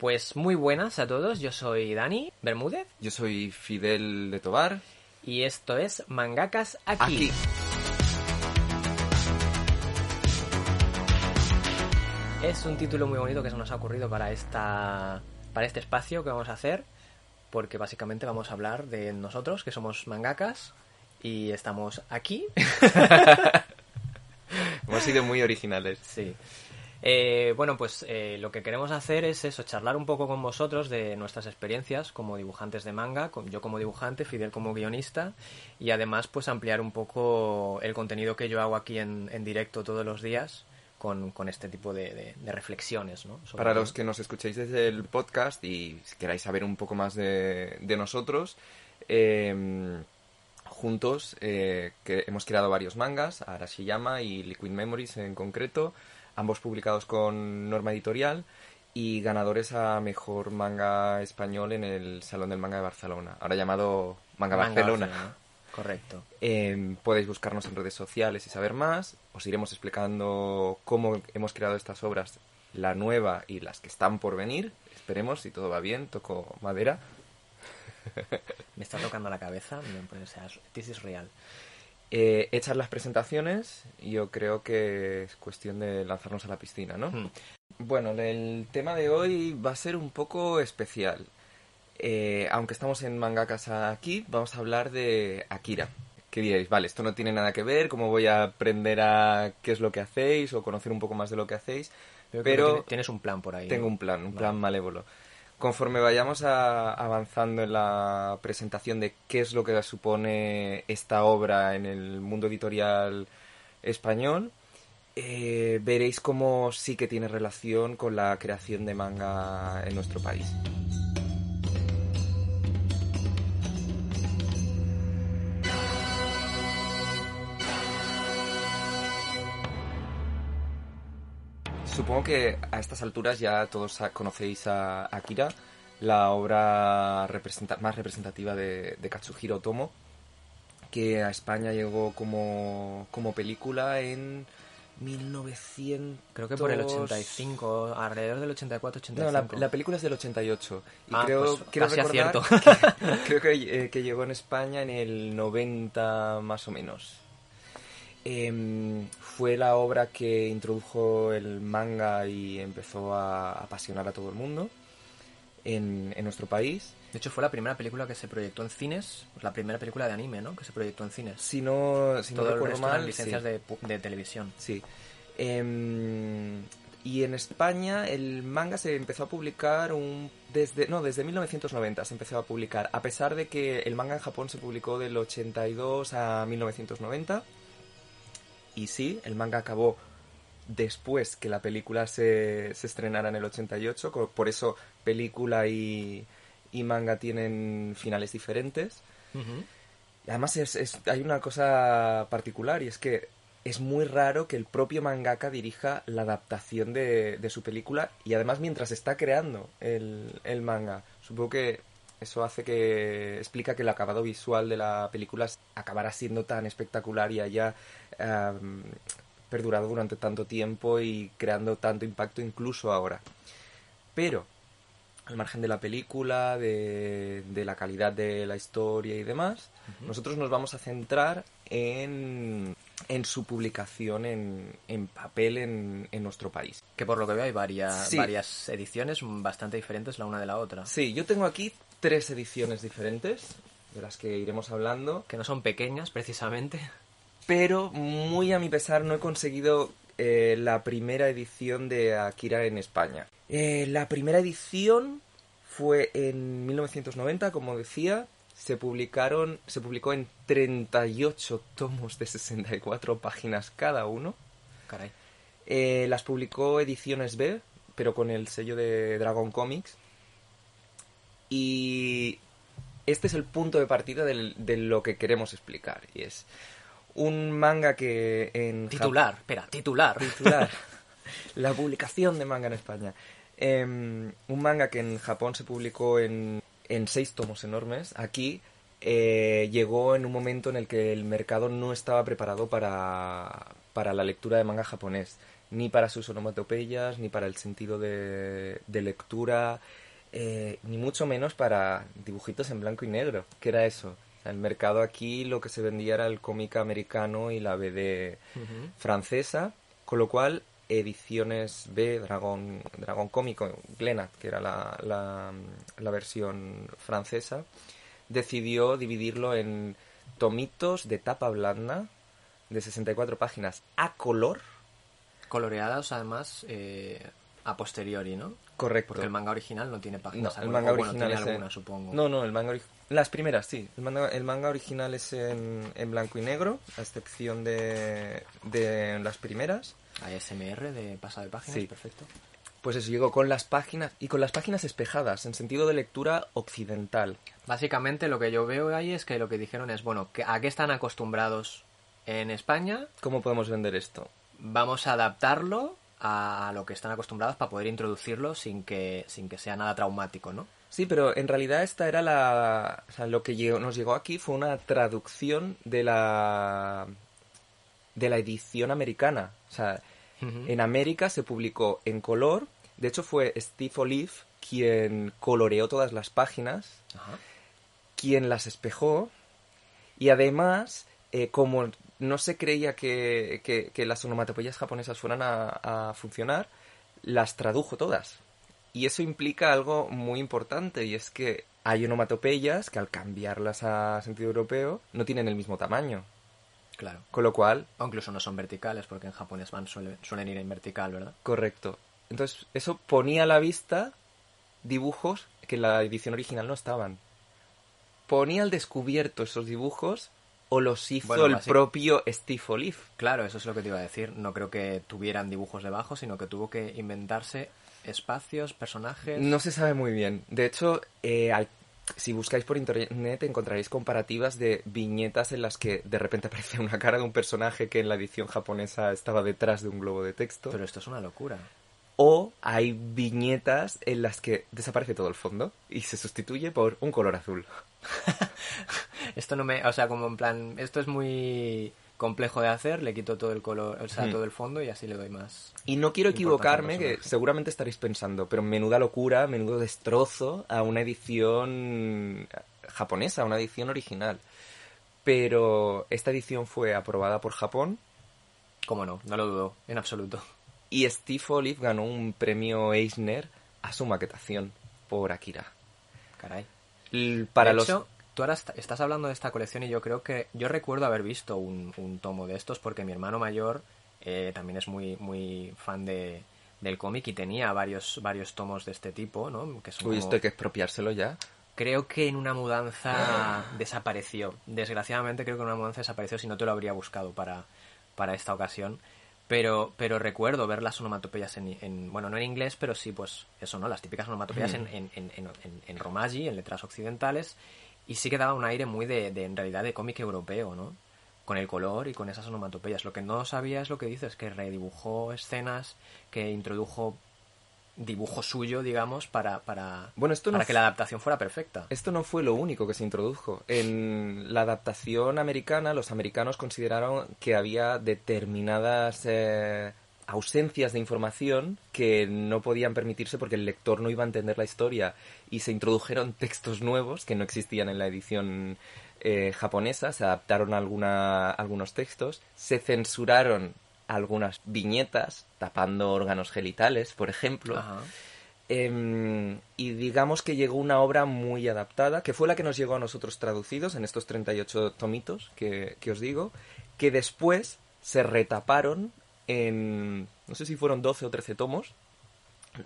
Pues muy buenas a todos, yo soy Dani Bermúdez Yo soy Fidel de Tobar. y esto es Mangakas aquí. Aquí. Es un título muy bonito que se nos ha ocurrido para esta para este espacio que vamos a hacer, porque básicamente vamos a hablar de nosotros, que somos mangakas y estamos aquí. Hemos sido muy originales. Sí. Eh, bueno, pues eh, lo que queremos hacer es eso, charlar un poco con vosotros de nuestras experiencias como dibujantes de manga, con- yo como dibujante, Fidel como guionista, y además pues ampliar un poco el contenido que yo hago aquí en, en directo todos los días con, con este tipo de, de- de reflexiones, ¿no? Sobre Para los que nos escuchéis desde el podcast y si queráis saber un poco más de, de nosotros, eh, juntos eh, que hemos creado varios mangas, Arashiyama y Liquid Memories en concreto, ambos publicados con Norma Editorial y ganadores a mejor manga español en el Salón del Manga de Barcelona, ahora llamado Manga, Manga Barcelona. Barcelona, Correcto. Eh, podéis buscarnos en redes sociales y saber más. Os iremos explicando cómo hemos creado estas obras, la nueva y las que están por venir. Esperemos, si todo va bien, toco madera. Me está tocando la cabeza, bien, pues, o sea, this is real. Eh, hechas las presentaciones, yo creo que es cuestión de lanzarnos a la piscina, ¿no? Hmm. Bueno, el tema de hoy va a ser un poco especial. Eh, aunque estamos en Mangakas aquí, vamos a hablar de Akira. ¿Qué diréis? Vale, esto no tiene nada que ver, ¿cómo voy a aprender a qué es lo que hacéis o conocer un poco más de lo que hacéis? Pero, Pero tiene- tienes un plan por ahí. tengo ¿no? un plan, un Vale. plan malévolo. Conforme vayamos avanzando en la presentación de qué es lo que supone esta obra en el mundo editorial español, eh, veréis cómo sí que tiene relación con la creación de manga en nuestro país. Supongo que a estas alturas ya todos conocéis a Akira, la obra representa- más representativa de, de Katsuhiro Otomo, que a España llegó como, como película en 1900... Creo que por el 85, alrededor del 84-85. No, la, la película es del 88. Y Ah, creo, pues casi acierto. que- creo que, eh, que llegó en España en el 90 más o menos. Em, fue la obra que introdujo el manga y empezó a apasionar a todo el mundo en, en nuestro país. De hecho, fue la primera película que se proyectó en cines, pues la primera película de anime, ¿no? Que se proyectó en cines. Si no, si no Todo el recuerdo mal, licencias sí. de, de televisión. Sí. Em, y en España el manga se empezó a publicar un desde no desde 1990 se empezó a publicar a pesar de que el manga en Japón se publicó del 82 a 1990 y sí el manga acabó después que la película se, se estrenara en el 88 co- por eso película y, y manga tienen finales diferentes Además, es, es- hay una cosa particular y es que es muy raro que el propio mangaka dirija la adaptación de, de su película y además mientras está creando el, el manga. Supongo que eso hace que explica que el acabado visual de la película acabará siendo tan espectacular y haya perdurado durante tanto tiempo y creando tanto impacto incluso ahora. Pero al margen de la película, de, de la calidad de la historia y demás, nosotros nos vamos a centrar en, en su publicación en, en papel en, en nuestro país. Que por lo que veo hay varias, Sí. varias ediciones bastante diferentes la una de la otra. Sí, yo tengo aquí tres ediciones diferentes, de las que iremos hablando, Que no son pequeñas, precisamente. Pero muy a mi pesar no he conseguido eh, la primera edición de Akira en España. Eh, la primera edición fue en 1990, como decía, se publicaron, se publicó en 38 tomos de 64 páginas cada uno. Caray. Eh, las publicó Ediciones B, pero con el sello de Dragon Comics. Y este es el punto de partida del- de lo que queremos explicar. Y es un manga que en Jap- Titular, espera, titular. titular. la publicación de manga en España. Em, un manga que en Japón se publicó en, en seis tomos enormes. Aquí eh, llegó en un momento en el que el mercado no estaba preparado para, para la lectura de manga japonés. Ni para sus onomatopeyas, ni para el sentido de, de lectura, eh, ni mucho menos para dibujitos en blanco y negro. que era eso? El mercado aquí lo que se vendía era el cómic americano y la BD francesa, con lo cual ediciones B, Dragon, Dragon Cómico, Glenat, que era la, la, la versión francesa, decidió dividirlo en tomitos de tapa blanda de 64 páginas a color. Coloreadas, además, eh, a posteriori, ¿no? Correcto. Porque el manga original no tiene No, páginas. el algunas, manga o bueno, original tiene es en- algunas, supongo. No, no, el manga ori- Las primeras, sí. El manga, el manga original es en, en blanco y negro, a excepción de, de las primeras. ASMR de pasado de páginas, Sí. perfecto. Pues eso, llegó con las páginas, y con las páginas espejadas, en sentido de lectura occidental. Básicamente lo que yo veo ahí es que lo que dijeron es, bueno, ¿a qué están acostumbrados en España? ¿Cómo podemos vender esto? Vamos a adaptarlo a lo que están acostumbrados para poder introducirlo sin que, sin que sea nada traumático, ¿no? Sí, pero en realidad esta era la... O sea, lo que llegó- nos llegó aquí fue una traducción de la... de la edición americana. O sea, en América se publicó en color. De hecho fue Steve Olive quien coloreó todas las páginas, quien las espejó. Y además, eh, como no se creía que, que- que las onomatopeyas japonesas fueran a, a funcionar, las tradujo todas. Y eso implica algo muy importante, y es que hay onomatopeyas que al cambiarlas a sentido europeo no tienen el mismo tamaño. Claro. Con lo cual, O incluso no son verticales, porque en japonés van, suele- suelen ir en vertical, ¿verdad? correcto. Entonces, eso ponía a la vista dibujos que en la edición original no estaban. Ponía al descubierto esos dibujos o los hizo Bueno, el propio Steve Olive. Claro, eso es lo que te iba a decir. No creo que tuvieran dibujos debajo, sino que tuvo que inventarse espacios, personajes. No se sabe muy bien. De hecho, eh, al- si buscáis por internet encontraréis comparativas de viñetas en las que de repente aparece una cara de un personaje que en la edición japonesa estaba detrás de un globo de texto. Pero esto es una locura. O hay viñetas en las que desaparece todo el fondo y se sustituye por un color azul. Esto no me. O sea, como en plan. Esto es muy complejo de hacer. Le quito todo el color. O sea, Hmm. todo el fondo y así le doy más. Y no quiero equivocarme, que seguramente estaréis pensando, pero menuda locura, menudo destrozo a una edición japonesa, una edición original. Pero esta edición fue aprobada por Japón ¿Cómo no? No lo dudo, en absoluto. y Steve Olive ganó un premio Eisner a su maquetación por Akira. Caray. Para de los hecho, tú ahora est- estás hablando de esta colección y yo creo que. Yo recuerdo haber visto un, un tomo de estos porque mi hermano mayor eh, también es muy, muy fan de, del cómic y tenía varios, varios tomos de este tipo, ¿no? Que son Uy, como- esto hay que expropiárselo ya. Creo que en una mudanza desapareció. Desgraciadamente creo que en una mudanza desapareció, si no te lo habría buscado para, para esta ocasión. Pero, pero recuerdo ver las onomatopeyas en, en- bueno, no en inglés, pero sí, pues eso, ¿no? Las típicas onomatopeyas en, en, en, en, en- en romaji, en letras occidentales, y sí que daba un aire muy de, de en realidad, de cómic europeo, ¿no? Con el color y con esas onomatopeyas. Lo que no sabía es lo que dices, que redibujó escenas, que introdujo dibujo suyo, digamos, para, para, Bueno, esto no para que la adaptación fuera perfecta. Esto no fue lo único que se introdujo. En la adaptación americana, los americanos consideraron que había determinadas eh, ausencias de información que no podían permitirse porque el lector no iba a entender la historia y se introdujeron textos nuevos que no existían en la edición eh, japonesa, se adaptaron alguna, algunos textos, se censuraron algunas viñetas tapando órganos genitales, por ejemplo. Ajá. Em, y digamos que llegó una obra muy adaptada, que fue la que nos llegó a nosotros traducidos en estos 38 tomitos que, que os digo, que después se retaparon en, no sé si fueron 12 o 13 tomos.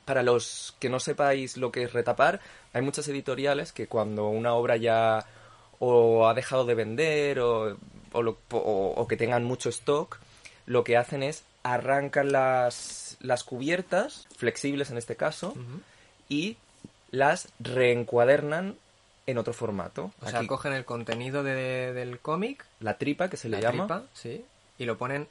Para los que no sepáis lo que es retapar, hay muchas editoriales que cuando una obra ya o ha dejado de vender o, o lo- o- o que tengan mucho stock, lo que hacen es arrancan las, las cubiertas, flexibles en este caso, y las reencuadernan en otro formato. O sea, cogen el contenido de- del cómic, la tripa, que se le la llama. tripa, sí, y lo ponen,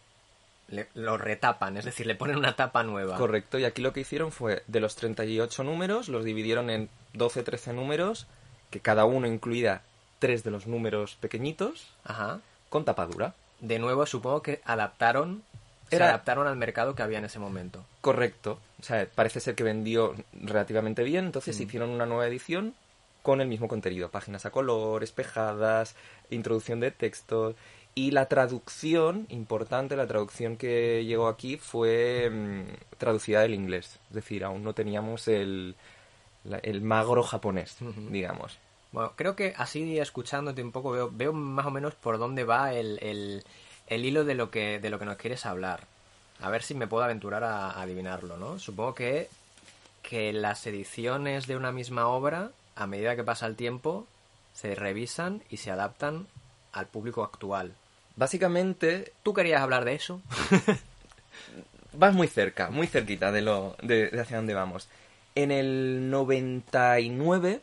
le- lo retapan, es decir, le ponen una tapa nueva. Correcto, y aquí lo que hicieron fue, de los 38 números, los dividieron en 12-13 números, que cada uno incluía tres de los números pequeñitos, Ajá. con tapadura. De nuevo, supongo que adaptaron, se adaptaron al mercado que había en ese momento. Correcto. O sea, parece ser que vendió relativamente bien, entonces Mm. hicieron una nueva edición con el mismo contenido. Páginas a color, espejadas, introducción de textos. Y la traducción, importante, la traducción que llegó aquí fue mm, traducida del inglés. Es decir, aún no teníamos el, la- el magro japonés, digamos. Bueno, creo que así escuchándote un poco veo, veo más o menos por dónde va el, el- el hilo de lo, que, de lo que nos quieres hablar. A ver si me puedo aventurar a, a adivinarlo, ¿no? Supongo que, que las ediciones de una misma obra, a medida que pasa el tiempo, se revisan y se adaptan al público actual. Básicamente, ¿Tú querías hablar de eso? vas muy cerca, muy cerquita de, lo, de, de hacia dónde vamos. En el 99,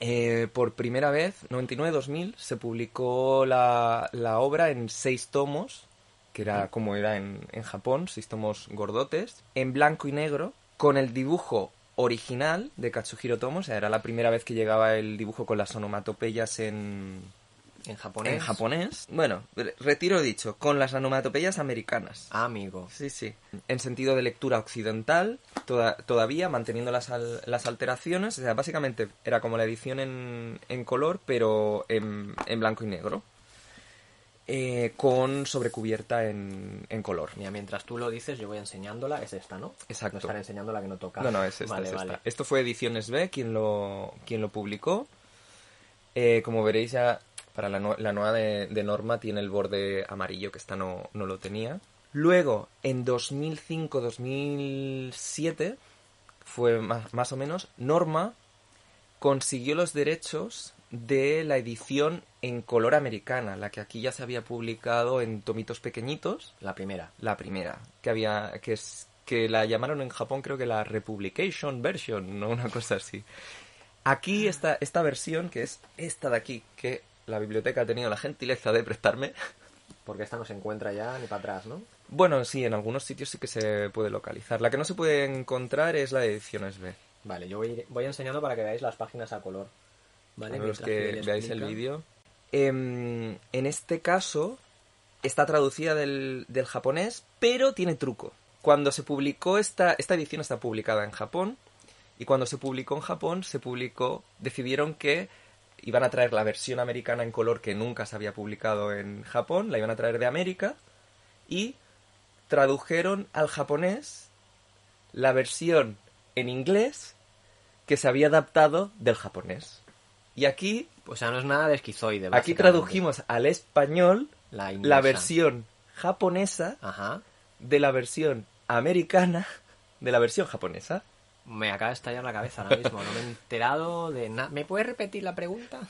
eh, por primera vez, 99-2000, se publicó la, la obra en seis tomos, que era como era en, en Japón, seis tomos gordotes, en blanco y negro, con el dibujo original de Katsuhiro Tomo, o sea, era la primera vez que llegaba el dibujo con las onomatopeyas en, En japonés. en japonés. Bueno, re- retiro dicho, con las onomatopeyas americanas. Ah, amigo. Sí, sí. En sentido de lectura occidental, toda- todavía manteniendo las, al- las alteraciones. O sea, básicamente era como la edición en, en color, pero en, en blanco y negro. Eh, con sobrecubierta en, en color. Mira, mientras tú lo dices, yo voy enseñándola. Es esta, ¿no? Exacto. No estaré enseñando la que no toca. No, no, es esta, Vale, es esta. vale. Esto fue Ediciones B quien lo, quien lo publicó. Eh, como veréis ya, para la, nue- la nueva de, de Norma tiene el borde amarillo, que esta no, no lo tenía. Luego, en 2005-2007, fue más, más o menos, Norma consiguió los derechos de la edición en color americana, la que aquí ya se había publicado en tomitos pequeñitos. La primera. La primera, que había, que es que la llamaron en Japón creo que la Republication Version, no una cosa así. Aquí esta, esta versión, que es esta de aquí, que la biblioteca ha tenido la gentileza de prestarme. Porque esta no se encuentra ya ni para atrás, ¿no? Bueno, sí, en algunos sitios sí que se puede localizar. La que no se puede encontrar es la de ediciones B. Vale, yo voy, voy enseñando para que veáis las páginas a color. ¿Vale? Para los que veáis el vídeo. Em, en este caso, está traducida del, del japonés, pero tiene truco. Cuando se publicó esta, esta edición está publicada en Japón, y cuando se publicó en Japón, se publicó, decidieron que iban a traer la versión americana en color que nunca se había publicado en Japón, la iban a traer de América, y tradujeron al japonés la versión en inglés que se había adaptado del japonés. Y aquí O sea, no es nada de esquizoide. Aquí tradujimos al español la, la versión japonesa Ajá. de la versión americana de la versión japonesa. Me acaba de estallar la cabeza ahora mismo. No me he enterado de nada. ¿Me puedes repetir la pregunta?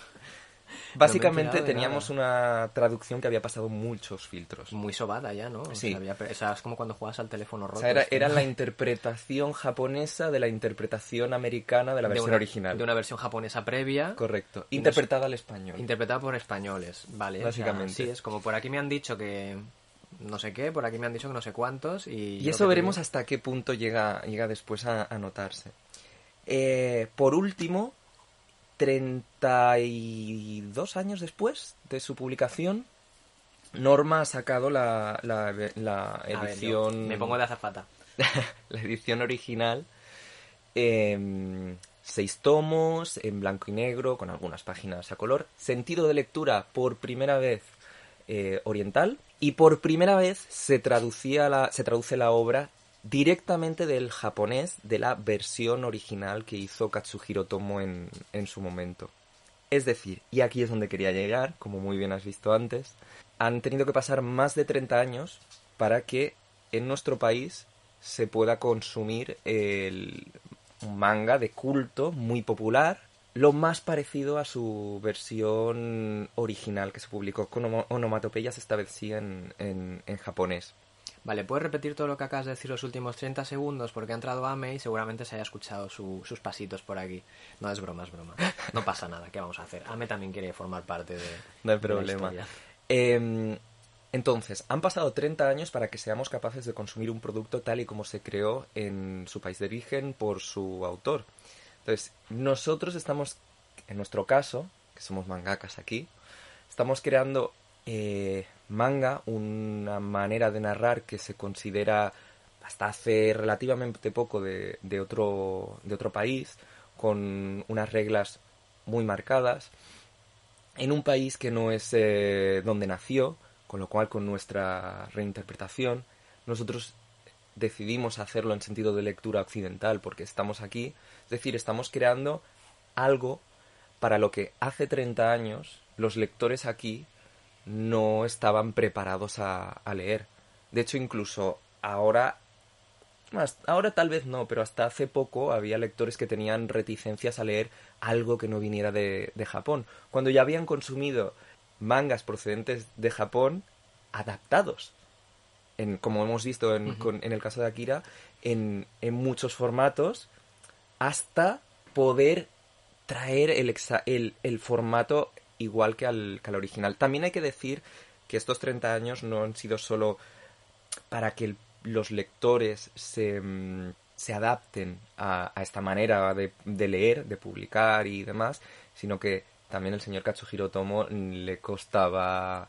Básicamente teníamos nada. una traducción que había pasado muchos filtros. Muy sobada ya, ¿no? O Sí. sea, había- o sea, es como cuando juegas al teléfono roto. O sea, era, la interpretación japonesa de la interpretación americana de la De versión una- original. De una versión japonesa previa. Correcto. Interpretada al español. Interpretada por españoles, vale. o sea, Básicamente. sí, es como por aquí me han dicho que no sé qué, por aquí me han dicho que no sé cuántos y... Y eso veremos digo- hasta qué punto llega, llega después a, a notarse. Eh, por último, 32 años después de su publicación, Norma ha sacado la, la- ver, edición, me pongo de azafata. la edición original, seis tomos, en blanco y negro, con algunas páginas a color, sentido de lectura por primera vez eh, oriental, y por primera vez se, traducía la, se traduce la obra directamente del japonés de la versión original que hizo Katsuhiro Tomo en, en su momento. Es decir, y aquí es donde quería llegar, como muy bien has visto antes, han tenido que pasar más de 30 años para que en nuestro país se pueda consumir el manga de culto muy popular, lo más parecido a su versión original que se publicó con ono- onomatopeyas, esta vez sí en, en- en japonés. Vale, ¿puedes repetir todo lo que acabas de decir los últimos 30 segundos? Porque ha entrado Ame y seguramente se haya escuchado su- sus pasitos por aquí. No, es broma, es broma. No pasa nada, ¿qué vamos a hacer? Ame también quiere formar parte de, No hay problema. Eh, entonces, han pasado 30 años para que seamos capaces de consumir un producto tal y como se creó en su país de origen por su autor. Entonces, nosotros estamos, en nuestro caso, que somos mangakas aquí, estamos creando eh, manga, una manera de narrar que se considera hasta hace relativamente poco de, de otro, de otro país, con unas reglas muy marcadas, en un país que no es eh, donde nació, con lo cual con nuestra reinterpretación nosotros decidimos hacerlo en sentido de lectura occidental porque estamos aquí, es decir, estamos creando algo para lo que hace 30 años los lectores aquí no estaban preparados a, a leer. De hecho, incluso ahora, ahora tal vez no, pero hasta hace poco había lectores que tenían reticencias a leer algo que no viniera de, de Japón, cuando ya habían consumido mangas procedentes de Japón adaptados. En, como hemos visto en, con- en el caso de Akira, en, en muchos formatos, hasta poder traer el, el, formato igual que al, al original. También hay que decir que estos 30 años no han sido solo para que los lectores se, mm, se adapten a, a esta manera de, de leer, de publicar y demás, sino que también el señor Katsuhiro Tomo le costaba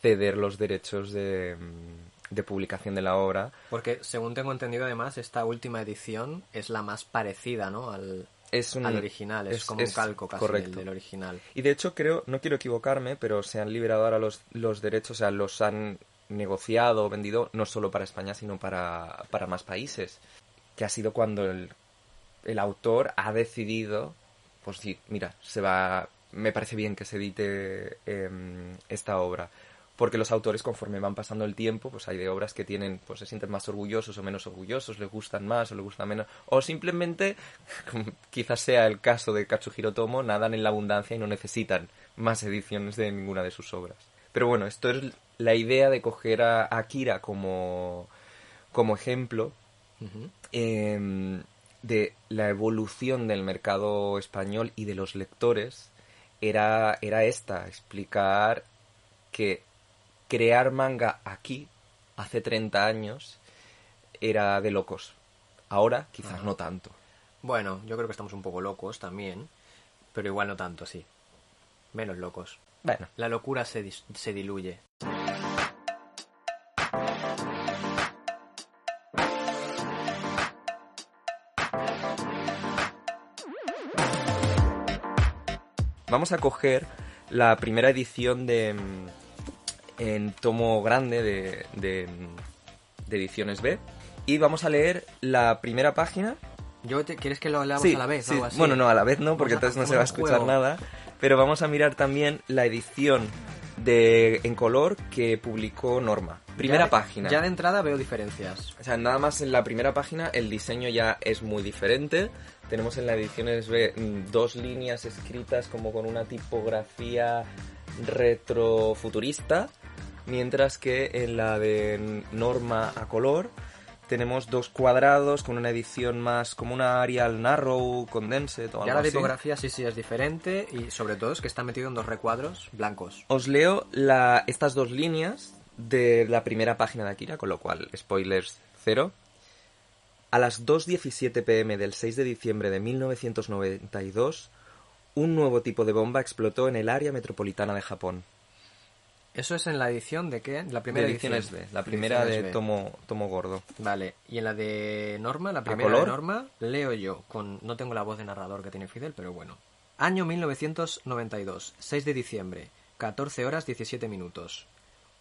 ceder los derechos de, mm, de publicación de la obra. Porque, según tengo entendido, además, esta última edición es la más parecida, ¿no? Al, Es un, al original, es, es- como un calco casi correcto. del, del original. Y de hecho creo, no quiero equivocarme, pero se han liberado ahora los, los derechos, o sea, los han negociado o vendido no solo para España, sino para, para más países. Que ha sido cuando el, el autor ha decidido, pues sí, mira, se va, me parece bien que se edite em, esta obra. Porque los autores, conforme van pasando el tiempo, pues hay de obras que tienen, pues se sienten más orgullosos o menos orgullosos, les gustan más o les gustan menos. O simplemente, quizás sea el caso de Katsuhiro Tomo, nadan en la abundancia y no necesitan más ediciones de ninguna de sus obras. Pero bueno, esto es la idea de coger a Akira como, como ejemplo em, de la evolución del mercado español y de los lectores era, era esta, explicar que crear manga aquí, hace 30 años, era de locos. Ahora quizás no tanto. Bueno, yo creo que estamos un poco locos también, pero igual no tanto, sí. Menos locos. Bueno, La locura se, dis- se diluye. vamos a coger la primera edición de mm, en tomo grande de, de, de ediciones B y vamos a leer la primera página Yo te- ¿Quieres que lo leamos Sí, a la vez? sí. algo así? Bueno, no, a la vez no, porque entonces no se va a escuchar juego. nada. Pero vamos a mirar también la edición de en color que publicó Norma. Primera Ya- página. Ya de entrada veo diferencias. O sea, nada más en la primera página el diseño ya es muy diferente. Tenemos en la edición SB mm, dos líneas escritas como con una tipografía retrofuturista, mientras que en la de Norma a color tenemos dos cuadrados con una edición más como una Arial Narrow Condensed o algo Ya la tipografía sí, sí es diferente y sobre todo es que está metido en dos recuadros blancos. Os leo la, estas dos líneas de la primera página de Akira, con lo cual, spoilers cero. A las 2.17 pm del 6 de diciembre de 1992, un nuevo tipo de bomba explotó en el área metropolitana de Japón. ¿Eso es en la edición de qué? La primera de edición edición. es B, la primera de B. tomo, tomo gordo. Vale, y en la de Norma, la primera de Norma, leo yo, con no tengo la voz de narrador que tiene Fidel, pero bueno. Año 1992, 6 de diciembre, 14 horas 17 minutos.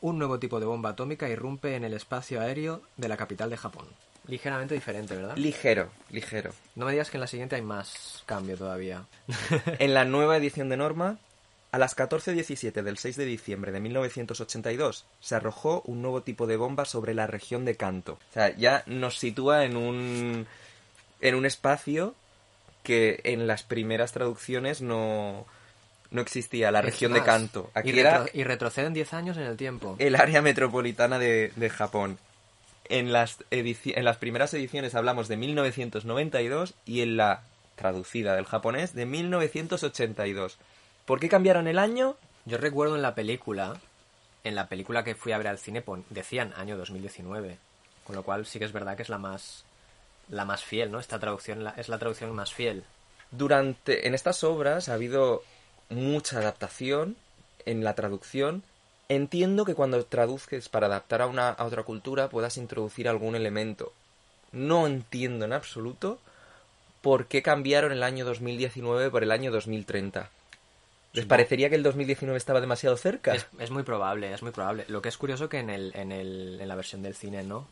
Un nuevo tipo de bomba atómica irrumpe en el espacio aéreo de la capital de Japón. Ligeramente diferente, ¿verdad? Ligero, ligero. no me digas que en la siguiente hay más cambio todavía. En la nueva edición de Norma, a las 14.17 del 6 de diciembre de 1982, se arrojó un nuevo tipo de bomba sobre la región de Kanto. O sea, ya nos sitúa en un, en un espacio que en las primeras traducciones no, no existía, la Es región de Kanto. era y retroceden 10 años en el tiempo. el área metropolitana de, de Japón. en las, en las primeras ediciones hablamos de 1992 y en la traducida del japonés de 1982. ¿Por qué cambiaron el año? Yo recuerdo en la película, en la película que fui a ver al cine, decían año 2019. Con lo cual sí que es verdad que es la más, la más fiel, ¿no? Esta traducción es la traducción más fiel. Durante, en estas obras ha habido mucha adaptación en la traducción Entiendo que cuando traduzques para adaptar a, una, a otra cultura puedas introducir algún elemento. No entiendo en absoluto por qué cambiaron el año 2019 por el año 2030. ¿Les parecería que el 2019 estaba demasiado cerca? Es, muy probable, es muy probable. Lo que es curioso que en, el, en, el, en la versión del cine no,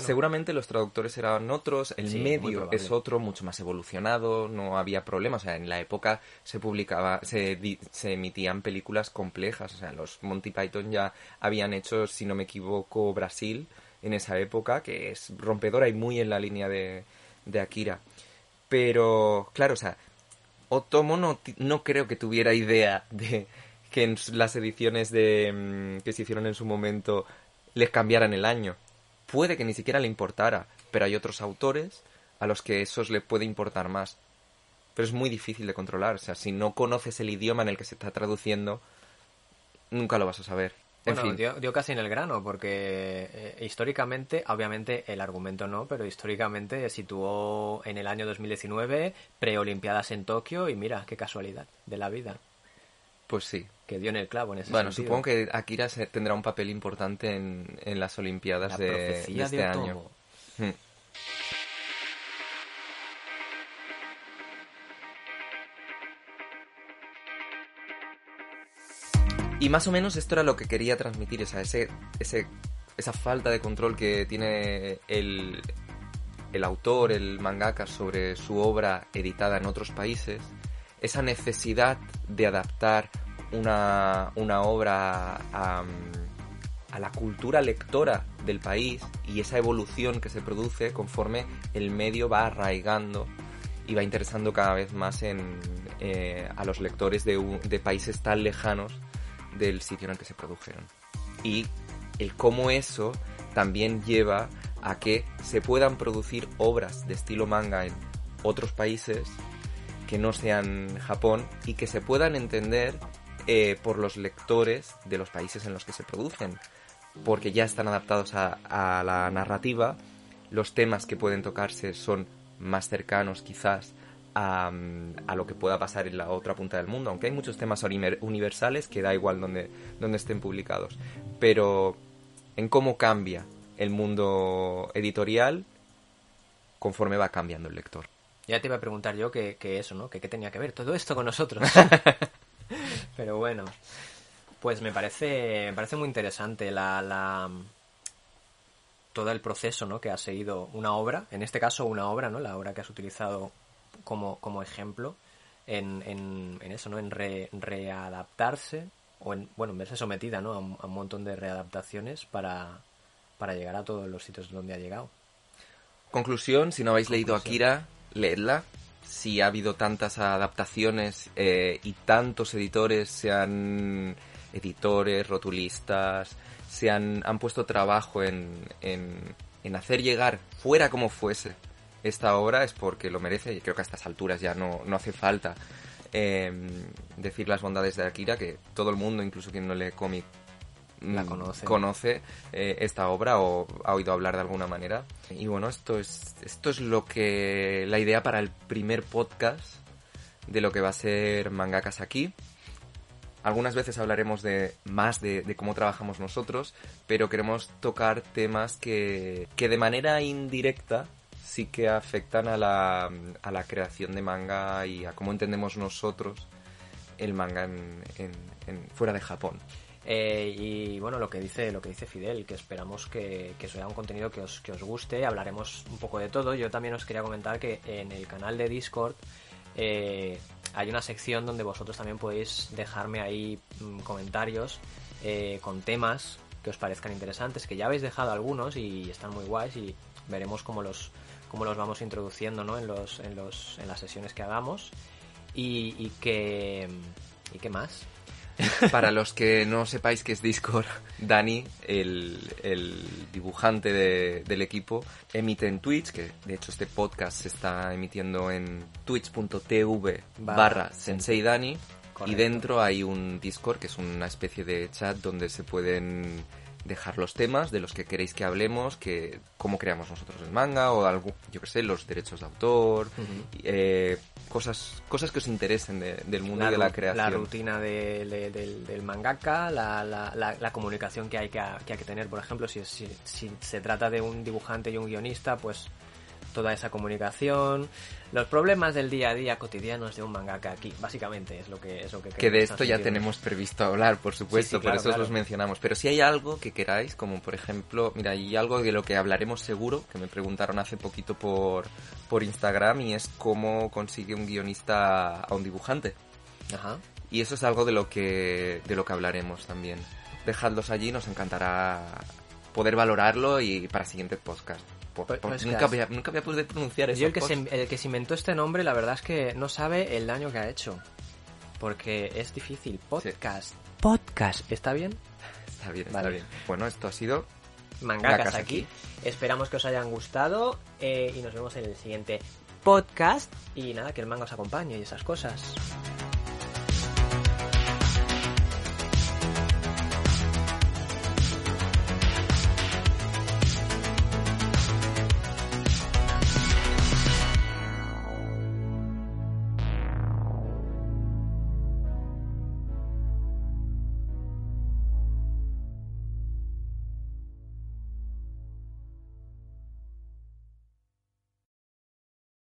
Seguramente los traductores eran otros, el medio es otro, mucho más evolucionado, no había problemas. O sea, en la época se publicaba, se, se emitían películas complejas. O sea, los Monty Python ya habían hecho, si no me equivoco, Brasil en esa época, que es rompedora y muy en la línea de, de Akira. Pero, claro, o sea, Otomo no, no creo que tuviera idea de que las ediciones de, mm, que se hicieron en su momento les cambiaran el año puede que ni siquiera le importara, pero hay otros autores a los que eso le puede importar más. Pero es muy difícil de controlar, o sea, si no conoces el idioma en el que se está traduciendo, nunca lo vas a saber. En bueno, dio, casi en el grano, porque eh, históricamente, obviamente el argumento no, pero históricamente situó en el año 2019 preolimpiadas en Tokio y mira, qué casualidad de la vida. Pues sí. Que dio en el clavo en ese Bueno, supongo que Akira tendrá un papel importante en, las Olimpiadas de, este año. Hmm. Y más o menos esto era lo que quería transmitir, o sea, ese, ese, esa falta de control que tiene el, el autor, el mangaka, sobre su obra editada en otros países, esa necesidad de adaptar una, una obra a, la cultura lectora del país y esa evolución que se produce conforme el medio va arraigando y va interesando cada vez más en, eh, a los lectores de, de países tan lejanos del sitio en el que se produjeron. Y el cómo eso también lleva a que se puedan producir obras de estilo manga en otros países que no sean Japón y que se puedan entender eh, por los lectores de los países en los que se producen, porque ya están adaptados a, la narrativa, los temas que pueden tocarse son más cercanos quizás a, a, lo que pueda pasar en la otra punta del mundo, aunque hay muchos temas universales que da igual donde, donde estén publicados, pero en cómo cambia el mundo editorial conforme va cambiando el lector. Ya te iba a preguntar yo que, eso, ¿no? Que qué tenía que ver todo esto con nosotros. Pero bueno, pues me parece, me parece muy interesante la, la, todo el proceso ¿no? que ha seguido una obra, en este caso una obra, ¿no? la obra que has utilizado como, como ejemplo en, en, eso, ¿no? en readaptarse o en, bueno, verse sometida ¿no? a, un, a un montón de readaptaciones para, para llegar a todos los sitios donde ha llegado. Conclusión, si no habéis leído Akira, leedla. Si ha habido tantas adaptaciones eh, y tantos editores, sean editores, rotulistas, se han, han puesto trabajo en, en, hacer llegar, fuera como fuese, esta obra, es porque lo merece y creo que a estas alturas ya no, no hace falta em, decir las bondades de Akira, que todo el mundo, incluso quien no lee cómic, la conoce, conoce eh, esta obra o ha oído hablar de alguna manera. Y bueno, esto es, esto es lo que la idea para el primer podcast de lo que va a ser Mangakas aquí. Algunas veces hablaremos de más de, cómo trabajamos nosotros, pero queremos tocar temas que, que de manera indirecta sí que afectan a la, a la creación de manga y a cómo entendemos nosotros el manga en, en fuera de Japón. Eh, y bueno, lo que dice, lo que dice Fidel, que esperamos que, que sea un contenido que os, que os guste, hablaremos un poco de todo. Yo también os quería comentar que en el canal de Discord eh, hay una sección donde vosotros también podéis dejarme ahí mm, comentarios eh, con temas que os parezcan interesantes, que ya habéis dejado algunos y están muy guays y veremos cómo los, cómo los vamos introduciendo ¿no? en, los, en, los, en las sesiones que hagamos y, y que... ¿Y qué más? Para los que no sepáis qué es Discord, Dani, el, el dibujante de- del equipo, emite en Twitch, que de hecho este podcast se está emitiendo en twitch.tv barra Sensei Dani. Y dentro hay un Discord, que es una especie de chat donde se pueden dejar los temas de los que queréis que hablemos, que cómo creamos nosotros el manga o algo, yo qué sé, los derechos de autor, eh, cosas cosas que os interesen de- del mundo de la creación. la rutina de- de- del, del mangaka, la, la- la- la comunicación que hay que, que hay que tener, por ejemplo, si, si, si se trata de un dibujante y un guionista, pues toda esa comunicación, los problemas del día a día cotidianos de un mangaka aquí, básicamente es lo que es lo que Que de esto ya tenemos previsto hablar, por supuesto, Sí, sí, por claro, eso os los mencionamos. Pero si hay algo que queráis, como por ejemplo, mira, hay algo de lo que hablaremos seguro, que me preguntaron hace poquito por, por Instagram, y es cómo consigue un guionista a un dibujante. Ajá. Y eso es algo de lo que, de lo que hablaremos también. Dejadlos allí, nos encantará poder valorarlo y para siguiente podcast. Pues- pues nunca, voy a, nunca voy a poder pronunciar eso. Yo el que, se, el que se inventó este nombre, la verdad es que no sabe el daño que ha hecho. Porque es difícil. Podcast. Podcast. ¿Está bien? Está bien, está bien. Bueno, esto ha sido Mangakas aquí. aquí. Esperamos que os hayan gustado eh, y nos vemos en el siguiente podcast. Y nada, que el manga os acompañe y esas cosas.